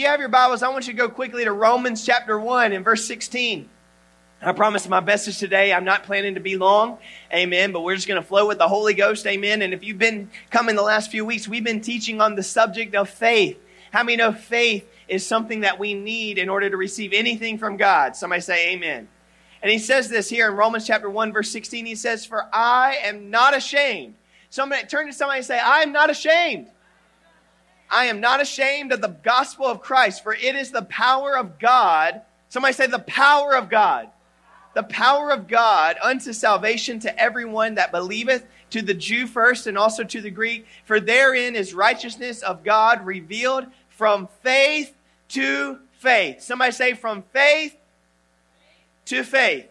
You have your Bibles, I want you to go quickly to Romans chapter 1 and verse 16. I promise my message today, I'm not planning to be long. Amen. But we're just going to flow with the Holy Ghost. Amen. And if you've been coming the last few weeks, we've been teaching on the subject of faith. How many know faith is something that we need in order to receive anything from God? Somebody say amen. And he says this here in Romans chapter 1, verse 16. He says, For I am not ashamed. Somebody turn to somebody and say, I am not ashamed I am not ashamed of the gospel of Christ, for it is the power of God. Somebody say, the power of God. The power of God unto salvation to everyone that believeth, to the Jew first and also to the Greek. For therein is righteousness of God revealed from faith to faith. Somebody say, from faith to faith.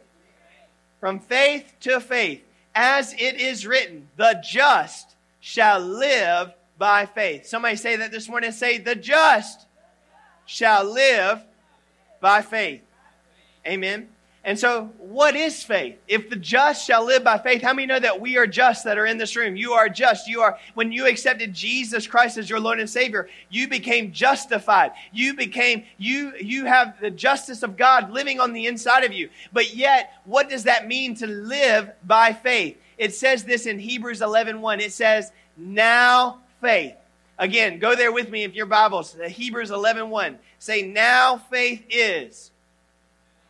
From faith to faith. As it is written, the just shall live by faith. Somebody say that this morning. Say, the just shall live by faith. Amen. And so, what is faith? If the just shall live by faith, how many know that we are just that are in this room? You are just. You are, when you accepted Jesus Christ as your Lord and Savior, you became justified. You became, you, you have the justice of God living on the inside of you. But yet, what does that mean to live by faith? It says this in Hebrews 11 1. It says, Now faith. Again, go there with me if your Bibles, uh, Hebrews 11 1. Say, now faith is.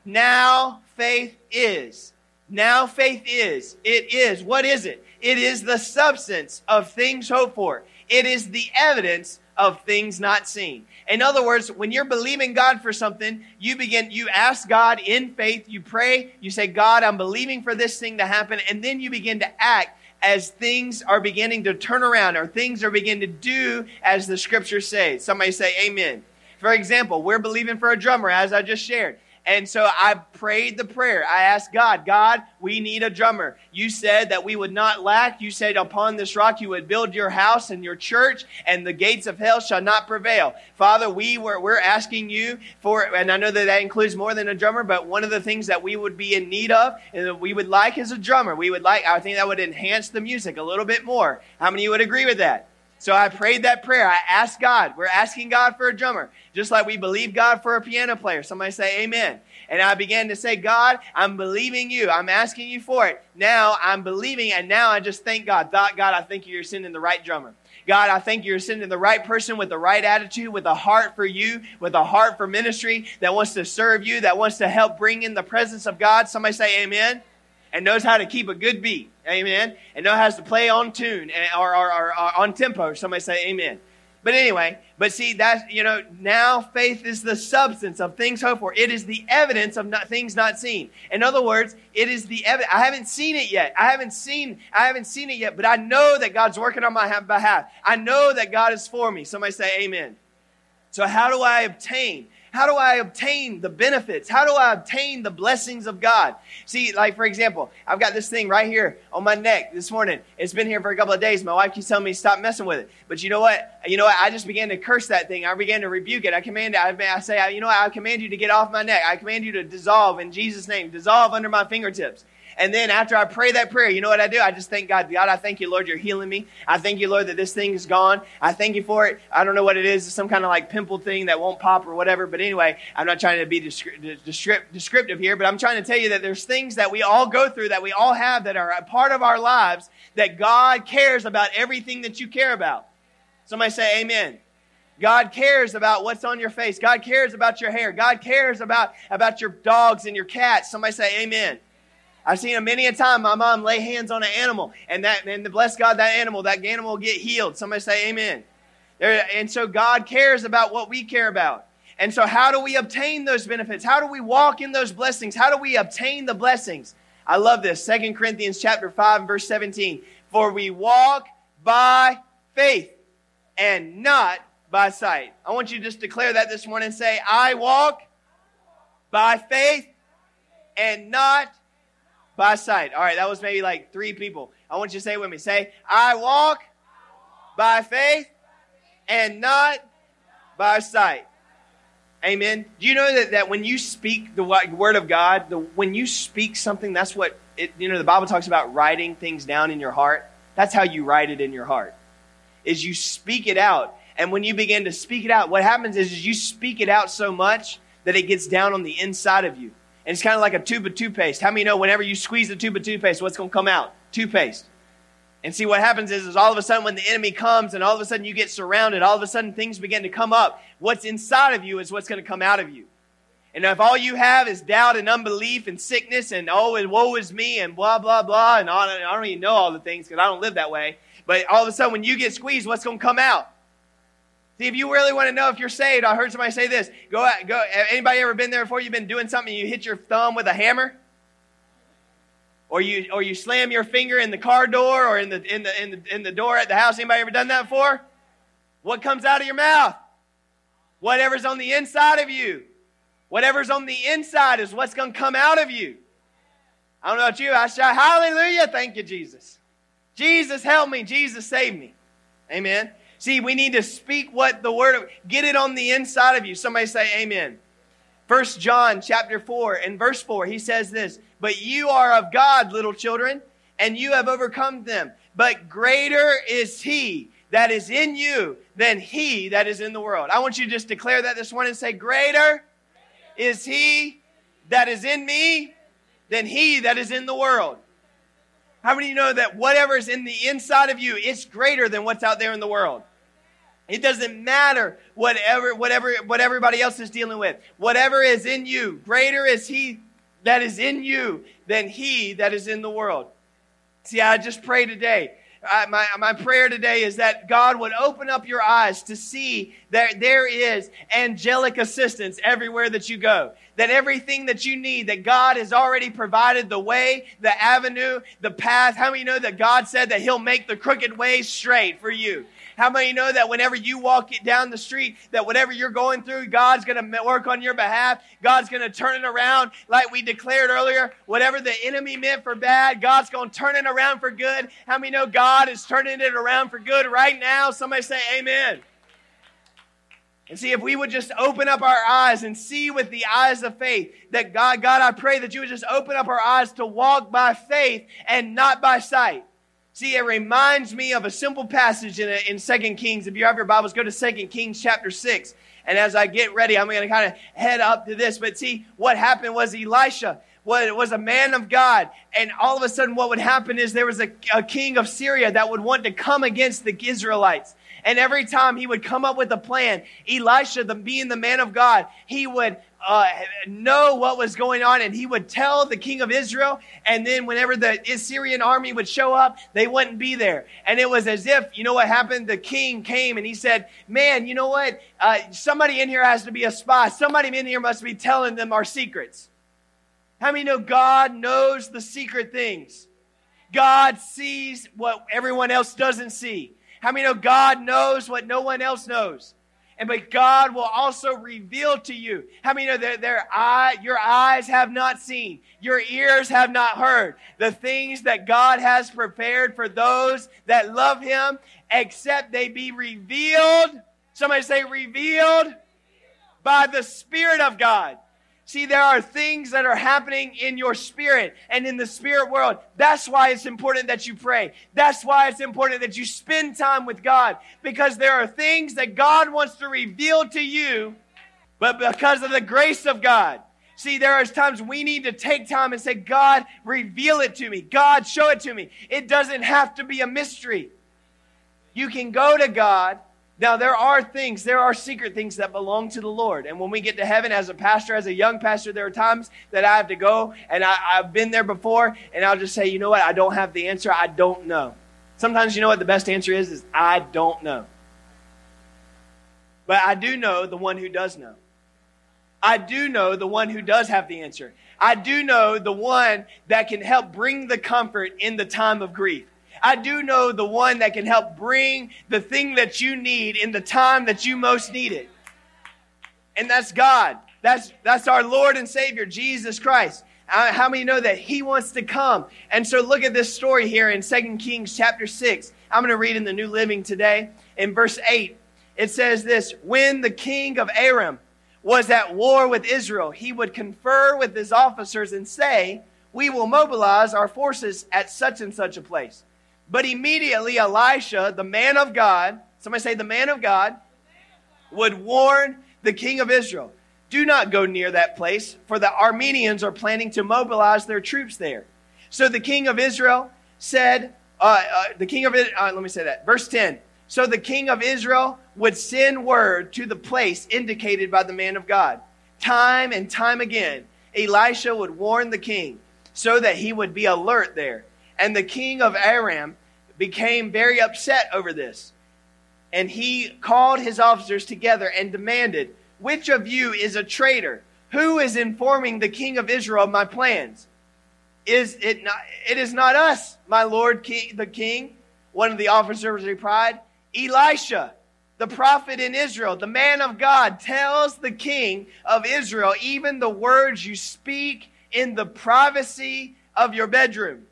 Now faith is. Now faith is. It is. What is it? It is the substance of things hoped for. It is the evidence of things not seen. In other words, when you're believing God for something, you begin, you ask God in faith, you pray, you say, God, I'm believing for this thing to happen, and then you begin to act as things are beginning to turn around or things are beginning to do as the scriptures say. Somebody say amen. For example, we're believing for a drummer, as I just shared. And so I prayed the prayer. I asked God, God, we need a drummer. You said that we would not lack. You said upon this rock you would build your house and your church, and the gates of hell shall not prevail. Father, we were, we're asking you for, and I know that that includes more than a drummer, but one of the things that we would be in need of and that we would like is a drummer. We would like, I think that would enhance the music a little bit more. How many of you would agree with that? So I prayed that prayer. I asked God. We're asking God for a drummer, just like we believe God for a piano player. Somebody say amen. And I began to say, God, I'm believing you. I'm asking you for it. Now I'm believing, and now I just thank God. God, I thank you. You're sending the right drummer. God, I thank you're sending the right person with the right attitude, with a heart for you, with a heart for ministry that wants to serve you, that wants to help bring in the presence of God. Somebody say amen and knows how to keep a good beat. Amen. And knows how to play on tune eh, or, or, or, or on tempo. Somebody say amen. But anyway, but see, that's, you know, now faith is the substance of things hoped for. It is the evidence of not, things not seen. In other words, it is the evidence. I haven't seen it yet. I haven't seen, I haven't seen it yet, but I know that God's working on my behalf. I know that God is for me. Somebody say amen. So how do I obtain? How do I obtain the benefits? How do I obtain the blessings of God? See, like for example, I've got this thing right here on my neck this morning. It's been here for a couple of days. My wife keeps telling me stop messing with it. But you know what? You know what? I just began to curse that thing. I began to rebuke it. I command it. I, say, you know what? I command you to get off my neck. I command you to dissolve in Jesus' name. Dissolve under my fingertips. And then after I pray that prayer, you know what I do? I just thank God. God, I thank you, Lord, you're healing me. I thank you, Lord, that this thing is gone. I thank you for it. I don't know what it is. It's some kind of like pimple thing that won't pop or whatever. But anyway, I'm not trying to be descriptive here, but I'm trying to tell you that there's things that we all go through, that we all have that are a part of our lives, that God cares about everything that you care about. Somebody say amen. God cares about what's on your face. God cares about your hair. God cares about, about your dogs and your cats. Somebody say amen. I've seen it many a time. My mom lay hands on an animal, and that and bless God, that animal, that animal will get healed. Somebody say Amen. There, and so God cares about what we care about. And so, how do we obtain those benefits? How do we walk in those blessings? How do we obtain the blessings? I love this. Second Corinthians chapter 5, verse 17. For we walk by faith and not by sight. I want you to just declare that this morning. Say, I walk by faith and not by sight. All right, that was maybe like three people. I want you to say it with me. Say, I walk by faith and not by sight. Amen. Do you know that, that when you speak the word of God, the, when you speak something, that's what it, you know, the Bible talks about writing things down in your heart. That's how you write it in your heart. Is you speak it out And when you begin to speak it out, what happens is, is you speak it out so much that it gets down on the inside of you. And it's kind of like a tube of toothpaste. How many know whenever you squeeze the tube of toothpaste, what's going to come out? Toothpaste. And see what happens is, is all of a sudden when the enemy comes and all of a sudden you get surrounded, all of a sudden things begin to come up. What's inside of you is what's going to come out of you. And if all you have is doubt and unbelief and sickness and oh and woe is me and blah blah blah and I don't even know all the things because I don't live that way. But all of a sudden when you get squeezed, what's going to come out? See, if you really want to know if you're saved, I heard somebody say this. Go, out, go. Anybody ever been there before? You've been doing something, you hit your thumb with a hammer, or you, or you slam your finger in the car door or in the, in the, in the, in the door at the house. Anybody ever done that before? What comes out of your mouth? Whatever's on the inside of you. Whatever's on the inside is what's going to come out of you. I don't know about you. I shout, Hallelujah. Thank you, Jesus. Jesus, help me. Jesus, save me. Amen. See, we need to speak what the word of, get it on the inside of you. Somebody say amen. First John chapter 4 and verse 4, he says this, but you are of God, little children, and you have overcome them. But greater is he that is in you than he that is in the world. I want you to just declare that this morning and say, greater is he that is in me than he that is in the world. How many of you know that whatever is in the inside of you, it's greater than what's out there in the world? It doesn't matter whatever, whatever, what everybody else is dealing with. Whatever is in you, greater is he that is in you than he that is in the world. See, I just pray today. I, my, my prayer today is that God would open up your eyes to see that there is angelic assistance everywhere that you go. That everything that you need, that God has already provided the way, the avenue, the path. How many know that God said that He'll make the crooked ways straight for you? How many know that whenever you walk it down the street, that whatever you're going through, God's going to work on your behalf. God's going to turn it around like we declared earlier. Whatever the enemy meant for bad, God's going to turn it around for good. How many know God is turning it around for good right now? Somebody say amen. And see, if we would just open up our eyes and see with the eyes of faith, that God, God, I pray that you would just open up our eyes to walk by faith and not by sight. See, it reminds me of a simple passage in, in 2 Kings. If you have your Bibles, go to 2 Kings chapter 6. And as I get ready, I'm going to kind of head up to this. But see, what happened was Elisha was, a man of God. And all of a sudden, what would happen is there was a, a king of Syria that would want to come against the Israelites. And every time he would come up with a plan, Elisha, the, being the man of God, he would uh, know what was going on and he would tell the king of Israel. And then whenever the Assyrian army would show up, they wouldn't be there. And it was as if, you know what happened? The king came and he said, man, you know what? Uh, somebody in here has to be a spy. Somebody in here must be telling them our secrets. How many know God knows the secret things? God sees what everyone else doesn't see. How many know God knows what no one else knows? And but God will also reveal to you. How many know that their eye, your eyes have not seen, your ears have not heard the things that God has prepared for those that love Him, except they be revealed. Somebody say revealed by the Spirit of God. See, there are things that are happening in your spirit and in the spirit world. That's why it's important that you pray. That's why it's important that you spend time with God because there are things that God wants to reveal to you, but because of the grace of God. See, there are times we need to take time and say, God, reveal it to me. God, show it to me. It doesn't have to be a mystery. You can go to God now, there are things, there are secret things that belong to the Lord. And when we get to heaven as a pastor, as a young pastor, there are times that I have to go, and I, have been there before, and I'll just say, you know what, I don't have the answer, I don't know. Sometimes you know what the best answer is, is I don't know. But I do know the one who does know. I do know the one who does have the answer. I do know the one that can help bring the comfort in the time of grief. I do know the one that can help bring the thing that you need in the time that you most need it. And that's God. That's, that's our Lord and Savior, Jesus Christ. Uh, how many know that He wants to come? And so look at this story here in 2 Kings chapter 6. I'm going to read in the New Living today. In verse 8, it says this When the king of Aram was at war with Israel, he would confer with his officers and say, We will mobilize our forces at such and such a place. But immediately Elisha, the man of God, somebody say the man of God, would warn the king of Israel do not go near that place, for the Arameans are planning to mobilize their troops there. So the king of Israel said, uh, uh, the king of uh, let me say that, verse 10. So the king of Israel would send word to the place indicated by the man of God. Time and time again, Elisha would warn the king so that he would be alert there. And the king of Aram became very upset over this. And he called his officers together and demanded, Which of you is a traitor? Who is informing the king of Israel of my plans? Is it not, it is not us, my lord king, the king. One of the officers replied, Elisha, the prophet in Israel, the man of God, tells the king of Israel even the words you speak in the privacy of your bedroom.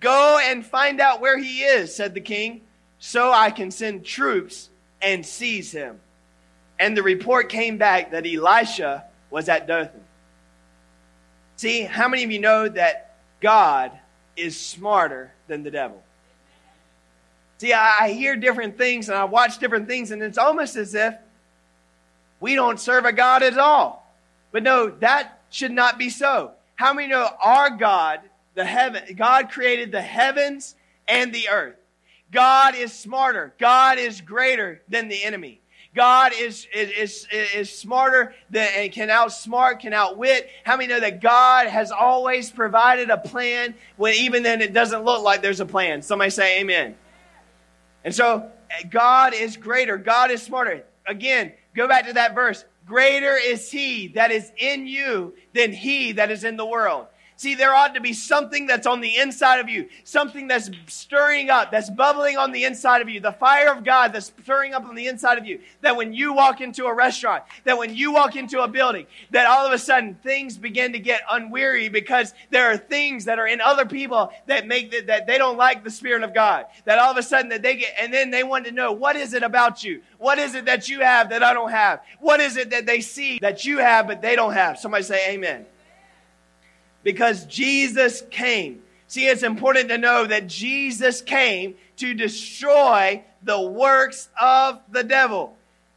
Go and find out where he is, said the king, so I can send troops and seize him. And the report came back that Elisha was at Dothan. See, how many of you know that God is smarter than the devil? See, I hear different things and I watch different things, and it's almost as if we don't serve a God at all. But no, that should not be so. How many know our God, the heaven, God created the heavens and the earth? God is smarter. God is greater than the enemy. God is, is, is, is smarter than, and can outsmart, can outwit. How many know that God has always provided a plan when even then it doesn't look like there's a plan? Somebody say amen. And so God is greater. God is smarter. Again, go back to that verse. Greater is he that is in you than he that is in the world. See, there ought to be something that's on the inside of you, something that's stirring up, that's bubbling on the inside of you, the fire of God that's stirring up on the inside of you. That when you walk into a restaurant, that when you walk into a building, that all of a sudden things begin to get unweary because there are things that are in other people that make that, that they don't like the Spirit of God. That all of a sudden that they get, and then they want to know what is it about you? What is it that you have that I don't have? What is it that they see that you have but they don't have? Somebody say amen because Jesus came. See, it's important to know that Jesus came to destroy the works of the devil.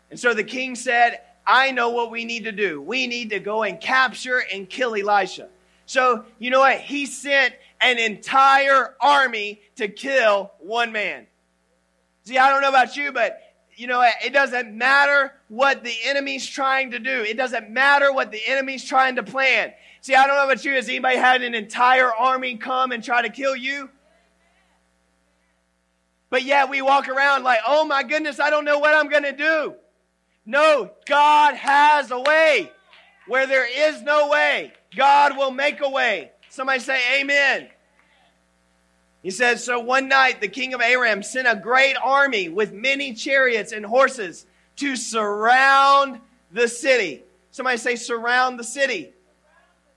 And so the king said, I know what we need to do. We need to go and capture and kill Elisha. So, you know what? He sent an entire army to kill one man. See, I don't know about you, but you know, it doesn't matter what the enemy's trying to do. It doesn't matter what the enemy's trying to plan. See, I don't know about you. Has anybody had an entire army come and try to kill you? But yet we walk around like, oh my goodness, I don't know what I'm going to do. No, God has a way. Where there is no way, God will make a way. Somebody say, Amen. He says, So one night the king of Aram sent a great army with many chariots and horses to surround the city. Somebody say, Surround the city.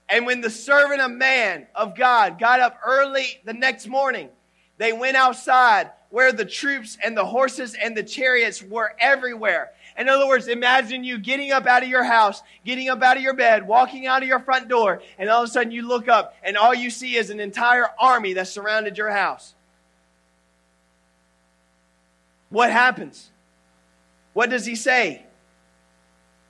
And when the servant of man of God got up early the next morning, they went outside where the troops and the horses and the chariots were everywhere. In other words, imagine you getting up out of your house, getting up out of your bed, walking out of your front door, and all of a sudden you look up and all you see is an entire army that surrounded your house. What happens? What does he say?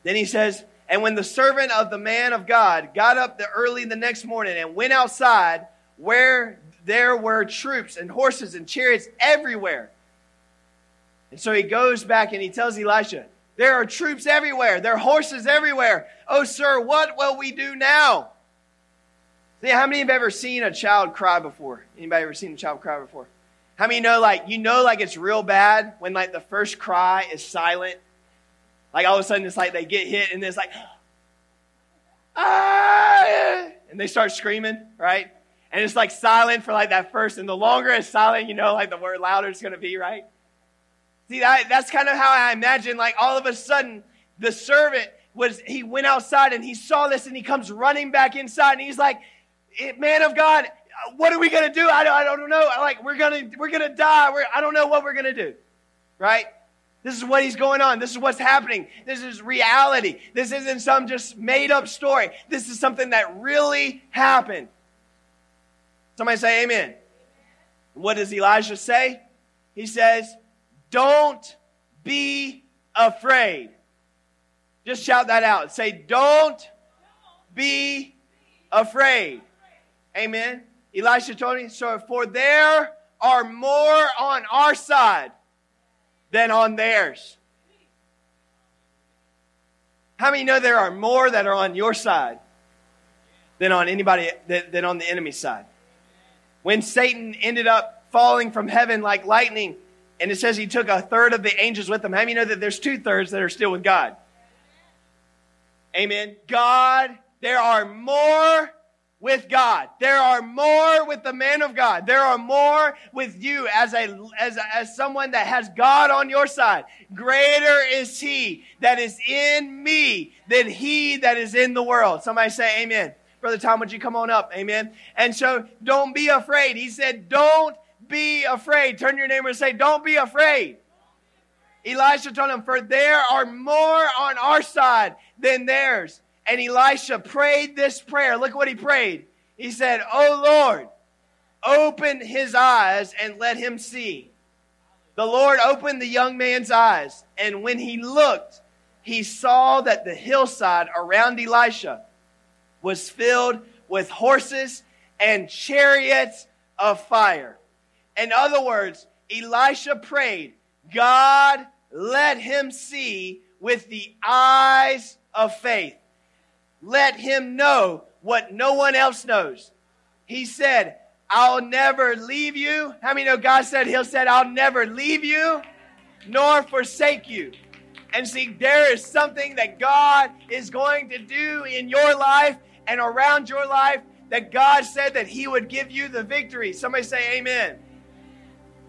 Then he says, and when the servant of the man of God got up the early the next morning and went outside where there were troops and horses and chariots everywhere. And so he goes back and he tells Elisha, There are troops everywhere, there are horses everywhere. Oh, sir, what will we do now? See, how many have ever seen a child cry before? Anybody ever seen a child cry before? How many know like you know like it's real bad when like the first cry is silent like all of a sudden, it's like they get hit and it's like, ah, and they start screaming, right? And it's like silent for like that first, and the longer it's silent, you know, like the word louder it's going to be, right? See, that, that's kind of how I imagine, like all of a sudden, the servant was, he went outside and he saw this and he comes running back inside and he's like, eh, man of God, what are we going to do? I don't, I don't know. Like, we're going to, we're going to die. We're, I don't know what we're going to do. Right? This is what he's going on. This is what's happening. This is reality. This isn't some just made up story. This is something that really happened. Somebody say amen. What does Elijah say? He says, Don't be afraid. Just shout that out. Say, don't be afraid. Amen. Elisha told me, so for there are more on our side than on theirs. How many know there are more that are on your side than on anybody than on the enemy side? When Satan ended up falling from heaven like lightning, and it says he took a third of the angels with him. How many know that there's two thirds that are still with God? Amen. God, there are more with God. There are more with the man of God. There are more with you as a, as, a, as someone that has God on your side. Greater is he that is in me than he that is in the world. Somebody say amen. Brother Tom, would you come on up? Amen. And so don't be afraid. He said, don't be afraid. Turn your neighbor and say, don't be afraid. Elisha told him, for there are more on our side than theirs. And Elisha prayed this prayer. Look what he prayed. He said, Oh Lord, open his eyes and let him see. The Lord opened the young man's eyes, and when he looked, he saw that the hillside around Elisha was filled with horses and chariots of fire. In other words, Elisha prayed, God, let him see with the eyes of faith let him know what no one else knows. He said, I'll never leave you. How many know God said, He'll said, I'll never leave you nor forsake you. And see, there is something that God is going to do in your life and around your life that God said that He would give you the victory. Somebody say, Amen.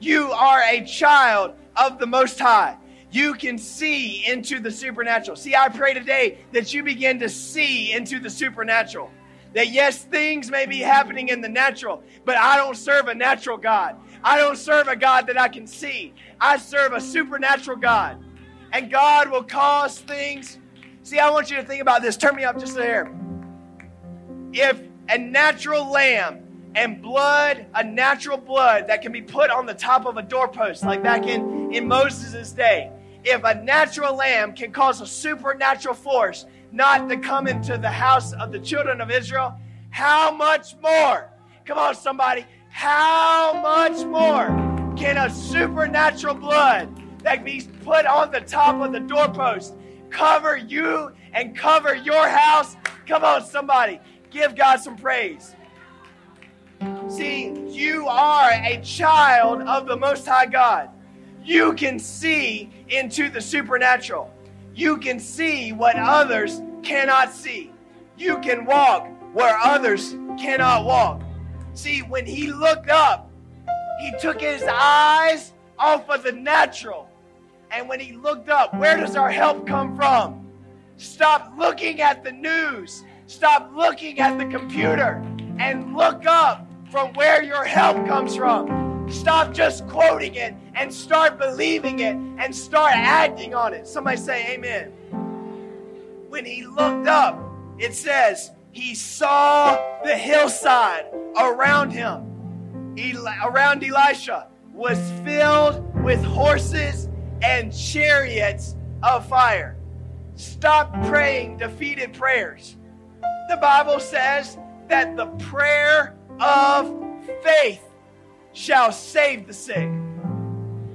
You are a child of the Most High you can see into the supernatural. See, I pray today that you begin to see into the supernatural. That yes, things may be happening in the natural, but I don't serve a natural God. I don't serve a God that I can see. I serve a supernatural God. And God will cause things. See, I want you to think about this. Turn me up just there. If a natural lamb and blood, a natural blood that can be put on the top of a doorpost, like back in, in Moses' day, if a natural lamb can cause a supernatural force not to come into the house of the children of Israel, how much more? Come on, somebody. How much more can a supernatural blood that be put on the top of the doorpost cover you and cover your house? Come on, somebody. Give God some praise. See, you are a child of the Most High God you can see into the supernatural. You can see what others cannot see. You can walk where others cannot walk. See, when he looked up, he took his eyes off of the natural. And when he looked up, where does our help come from? Stop looking at the news. Stop looking at the computer and look up from where your help comes from. Stop just quoting it and start believing it and start acting on it. Somebody say amen. When he looked up, it says he saw the hillside around him, around Elisha, was filled with horses and chariots of fire. Stop praying defeated prayers. The Bible says that the prayer of faith shall save the sick,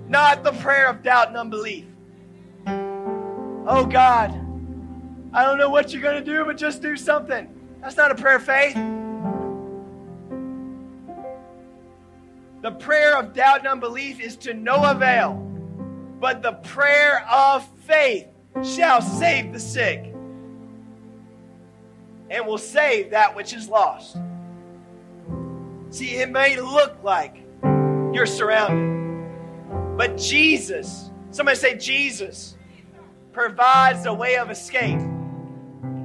not the prayer of doubt and unbelief. Oh God, I don't know what you're going to do, but just do something. That's not a prayer of faith. The prayer of doubt and unbelief is to no avail, but the prayer of faith shall save the sick and will save that which is lost. See, it may look like you're surrounded. But Jesus, somebody say, Jesus provides a way of escape.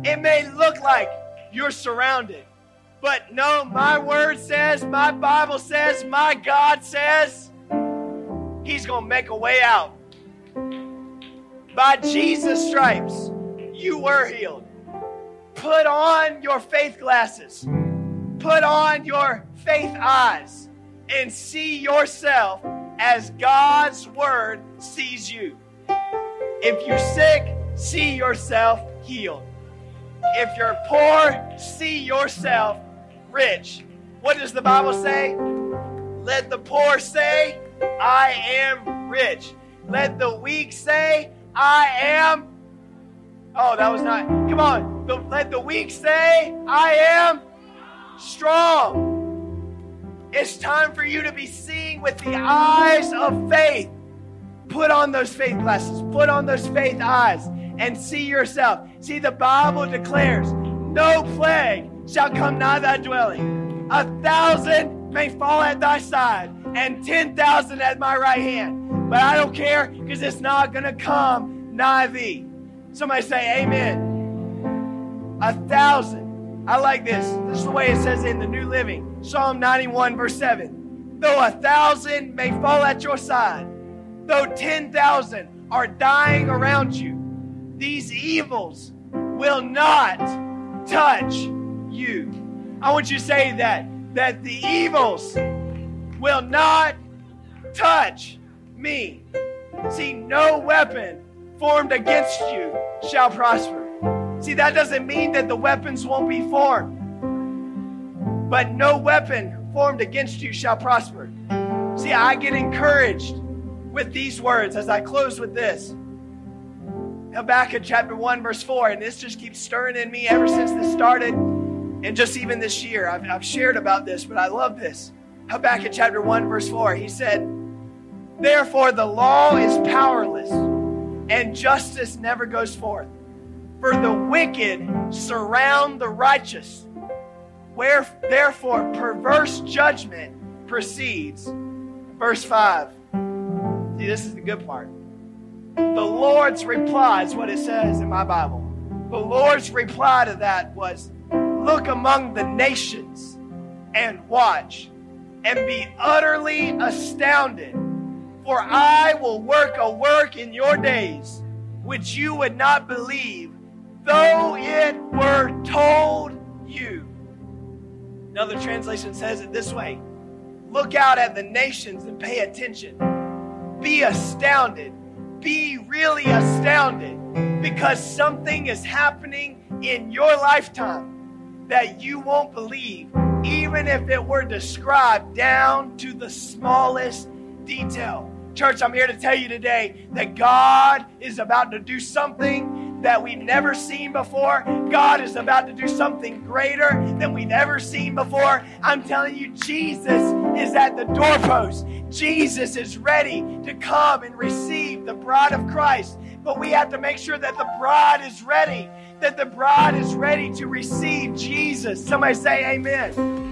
It may look like you're surrounded, but no, my word says, my Bible says, my God says, He's going to make a way out. By Jesus' stripes, you were healed. Put on your faith glasses, put on your faith eyes and see yourself as God's word sees you. If you're sick, see yourself healed. If you're poor, see yourself rich. What does the Bible say? Let the poor say, I am rich. Let the weak say, I am. Oh, that was not. Come on. The, let the weak say, I am strong. It's time for you to be seeing with the eyes of faith. Put on those faith glasses, put on those faith eyes, and see yourself. See, the Bible declares, No plague shall come nigh thy dwelling. A thousand may fall at thy side, and ten thousand at my right hand. But I don't care because it's not going to come nigh thee. Somebody say, Amen. A thousand. I like this. This is the way it says in the New Living. Psalm 91, verse 7. Though a thousand may fall at your side, though 10,000 are dying around you, these evils will not touch you. I want you to say that, that the evils will not touch me. See, no weapon formed against you shall prosper. See, that doesn't mean that the weapons won't be formed. But no weapon formed against you shall prosper. See, I get encouraged with these words as I close with this. Habakkuk chapter 1, verse 4, and this just keeps stirring in me ever since this started, and just even this year. I've, I've shared about this, but I love this. Habakkuk chapter 1, verse 4, he said, Therefore the law is powerless, and justice never goes forth. For the wicked surround the righteous. Where, therefore, perverse judgment proceeds. Verse 5. See, this is the good part. The Lord's reply is what it says in my Bible. The Lord's reply to that was Look among the nations and watch and be utterly astounded. For I will work a work in your days which you would not believe though it were told you. Another translation says it this way Look out at the nations and pay attention. Be astounded. Be really astounded because something is happening in your lifetime that you won't believe, even if it were described down to the smallest detail. Church, I'm here to tell you today that God is about to do something that we've never seen before. God is about to do something greater than we've ever seen before. I'm telling you, Jesus is at the doorpost. Jesus is ready to come and receive the bride of Christ. But we have to make sure that the bride is ready, that the bride is ready to receive Jesus. Somebody say, Amen.